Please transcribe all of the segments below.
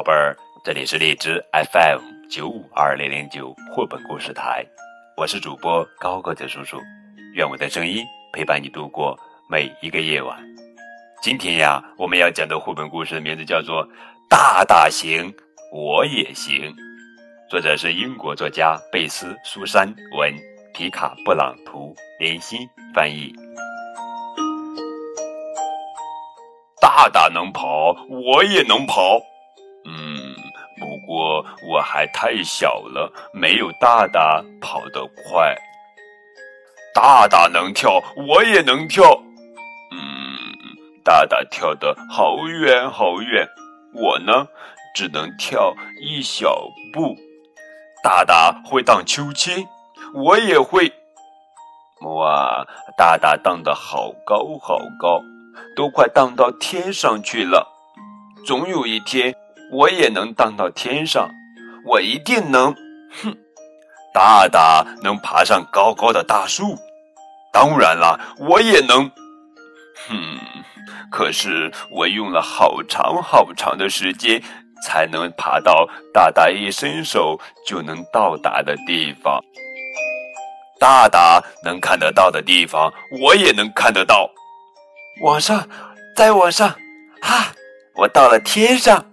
宝贝儿，这里是荔枝 FM 九五二零零九绘本故事台，我是主播高个子叔叔，愿我的声音陪伴你度过每一个夜晚。今天呀，我们要讲的绘本故事的名字叫做《大大行我也行》，作者是英国作家贝斯·苏珊文，皮卡·布朗图，连心翻译。大大能跑，我也能跑。我，我还太小了，没有大大跑得快。大大能跳，我也能跳。嗯，大大跳得好远好远，我呢，只能跳一小步。大大会荡秋千，我也会。哇，大大荡得好高好高。都快荡到天上去了，总有一天我也能荡到天上，我一定能。哼，大大能爬上高高的大树，当然了，我也能。哼，可是我用了好长好长的时间，才能爬到大大一伸手就能到达的地方。大大能看得到的地方，我也能看得到。往上，再往上，哈！我到了天上。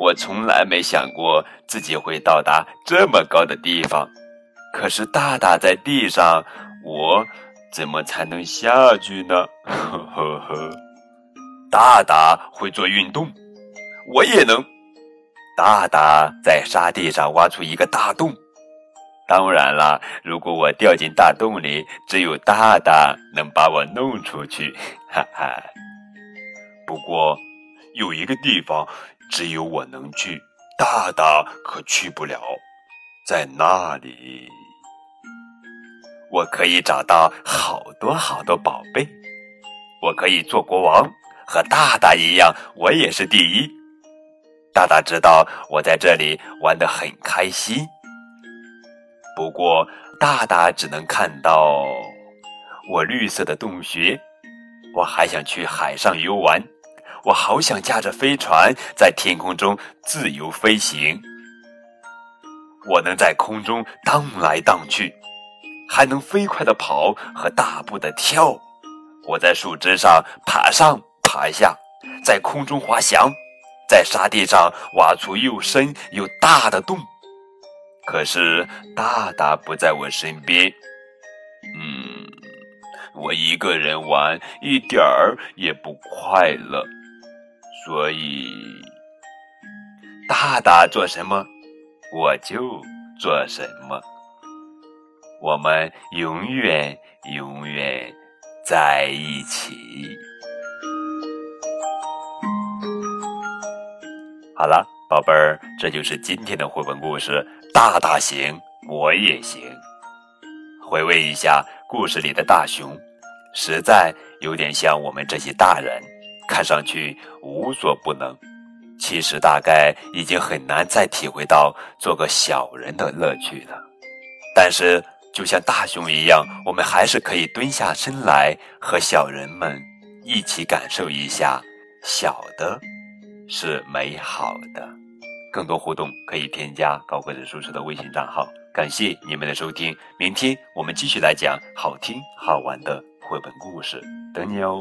我从来没想过自己会到达这么高的地方。可是大大在地上，我怎么才能下去呢？呵 呵呵。大大会做运动，我也能。大大在沙地上挖出一个大洞。当然了，如果我掉进大洞里，只有大大能把我弄出去，哈哈。不过有一个地方只有我能去，大大可去不了，在那里，我可以找到好多好多宝贝，我可以做国王，和大大一样，我也是第一。大大知道我在这里玩得很开心。不过，大大只能看到我绿色的洞穴。我还想去海上游玩，我好想驾着飞船在天空中自由飞行。我能在空中荡来荡去，还能飞快的跑和大步的跳。我在树枝上爬上爬下，在空中滑翔，在沙地上挖出又深又大的洞。可是大大不在我身边，嗯，我一个人玩一点儿也不快乐，所以大大做什么我就做什么，我们永远永远在一起。好了，宝贝儿，这就是今天的绘本故事。大大行，我也行。回味一下故事里的大熊，实在有点像我们这些大人，看上去无所不能，其实大概已经很难再体会到做个小人的乐趣了。但是，就像大熊一样，我们还是可以蹲下身来，和小人们一起感受一下小的是美好的。更多互动可以添加高个子叔叔的微信账号。感谢你们的收听，明天我们继续来讲好听好玩的绘本故事，等你哦。